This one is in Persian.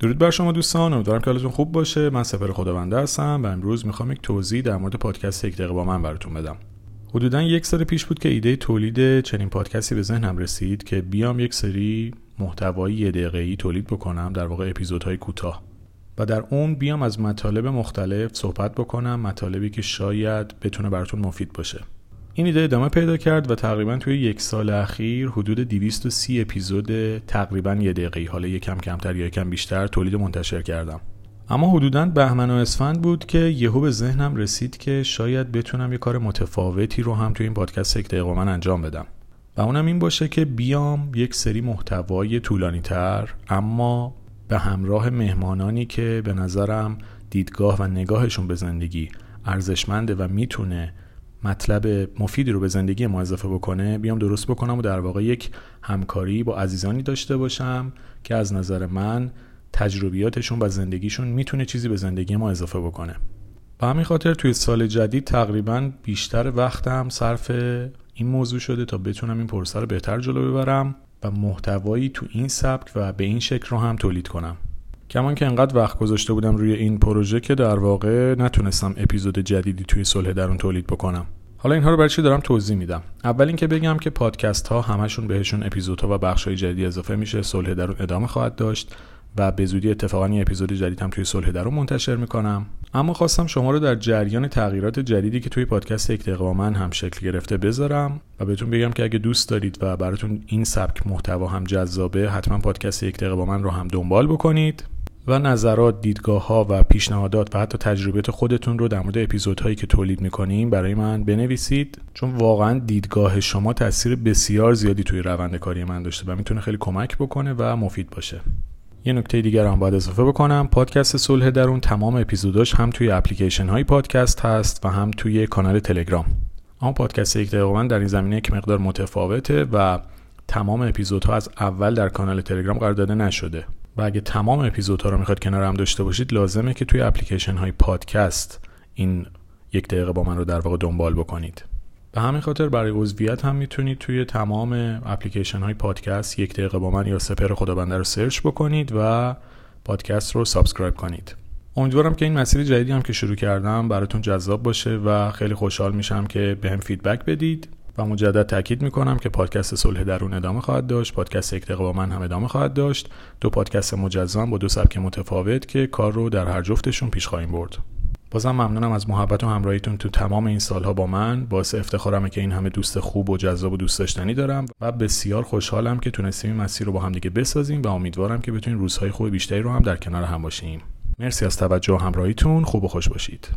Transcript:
درود بر شما دوستان امیدوارم که حالتون خوب باشه. من سپر خداونده هستم و امروز می‌خوام یک توضیح در مورد پادکست یک دقیقه با من براتون بدم. حدودا یک سال پیش بود که ایده تولید چنین پادکستی به ذهنم رسید که بیام یک سری محتوایی یه دقیقه ای تولید بکنم در واقع اپیزودهای کوتاه. و در اون بیام از مطالب مختلف صحبت بکنم مطالبی که شاید بتونه براتون مفید باشه. این ایده ادامه پیدا کرد و تقریبا توی یک سال اخیر حدود 230 اپیزود تقریبا یه دقیقه حالا یکم کمتر یا یکم بیشتر تولید منتشر کردم. اما حدودا بهمن و اسفند بود که یهو به ذهنم رسید که شاید بتونم یه کار متفاوتی رو هم توی این پادکست یک دقیقه من انجام بدم. و اونم این باشه که بیام یک سری محتوای طولانی تر اما به همراه مهمانانی که به نظرم دیدگاه و نگاهشون به زندگی ارزشمنده و می‌تونه مطلب مفیدی رو به زندگی ما اضافه بکنه بیام درست بکنم و در واقع یک همکاری با عزیزانی داشته باشم که از نظر من تجربیاتشون و زندگیشون می‌تونه چیزی به زندگی ما اضافه بکنه. به همین خاطر توی سال جدید تقریبا بیشتر وقتم صرف این موضوع شده تا بتونم این پروسه رو بهتر جلو ببرم و محتوایی تو این سبک و به این شکل رو هم تولید کنم. کمان که انقدر وقت گذاشته بودم روی این پروژه که در واقع نتونستم اپیزود جدیدی توی صلح درون تولید بکنم. حالا اینها رو برای چی دارم توضیح میدم؟ اول اینکه بگم که پادکست ها همشون بهشون اپیزودها و بخش های جدید اضافه میشه صلح درون ادامه خواهد داشت و به زودی اتفاقا یه اپیزود جدید هم توی صلح درون منتشر می‌کنم. اما خواستم شما رو در جریان تغییرات جدیدی که توی پادکست من هم شکل گرفته بذارم و بهتون بگم که اگه دوست دارید و براتون این سبک محتوا هم جذابه حتما پادکست من رو هم دنبال بکنید. و نظرات، دیدگاه ها و پیشنهادات و حتی تجربیات خودتون رو در مورد اپیزودهایی که تولید می‌کنیم برای من بنویسید. چون واقعا دیدگاه شما تاثیر بسیار زیادی توی روند کاری من داشته و می‌تونه خیلی کمک بکنه و مفید باشه. یه نکته دیگر هم باید اضافه بکنم. پادکست صلح درون تمام اپیزوداش هم توی اپلیکیشن های پادکست هست و هم توی کانال تلگرام. اما پادکست یک دقیقه در این زمینه یک مقدار متفاوته و تمام اپیزودها از اول در کانال تلگرام قرار داده نشده. و اگه تمام اپیزودها رو می‌خواد کنار هم داشته باشید لازمه که توی اپلیکیشن های پادکست این یک دقیقه با من رو در واقع دنبال بکنید. به همین خاطر برای عضویت هم می‌تونید توی تمام اپلیکیشن های پادکست یک دقیقه با من یا سپهر خدابنده رو search بکنید و پادکست رو subscribe کنید. امیدوارم که این مسیر جدیدی هم که شروع کردم براتون جذاب باشه و خیلی خوشحال میشم که بهم feedback بدید. و مجدد تاکید می‌کنم که پادکست صلح درون ادامه خواهد داشت. پادکست یک با من هم ادامه خواهد داشت. دو پادکست مجزا با دو سبک متفاوت که کار رو در هر جفتشون پیش خواهیم برد. بازم ممنونم از محبت و همراهیتون تو تمام این سالها با من. باعث افتخارمه که این همه دوست خوب و جذاب و دوست داشتنی دارم و بسیار خوشحالم که تونستیم این مسیر رو با هم دیگه بسازیم و امیدوارم که بتونیم روزهای خوب بیشتری رو هم در کنار هم باشیم مرسی از توجه و همراهیتون. خوب و خوش باشید.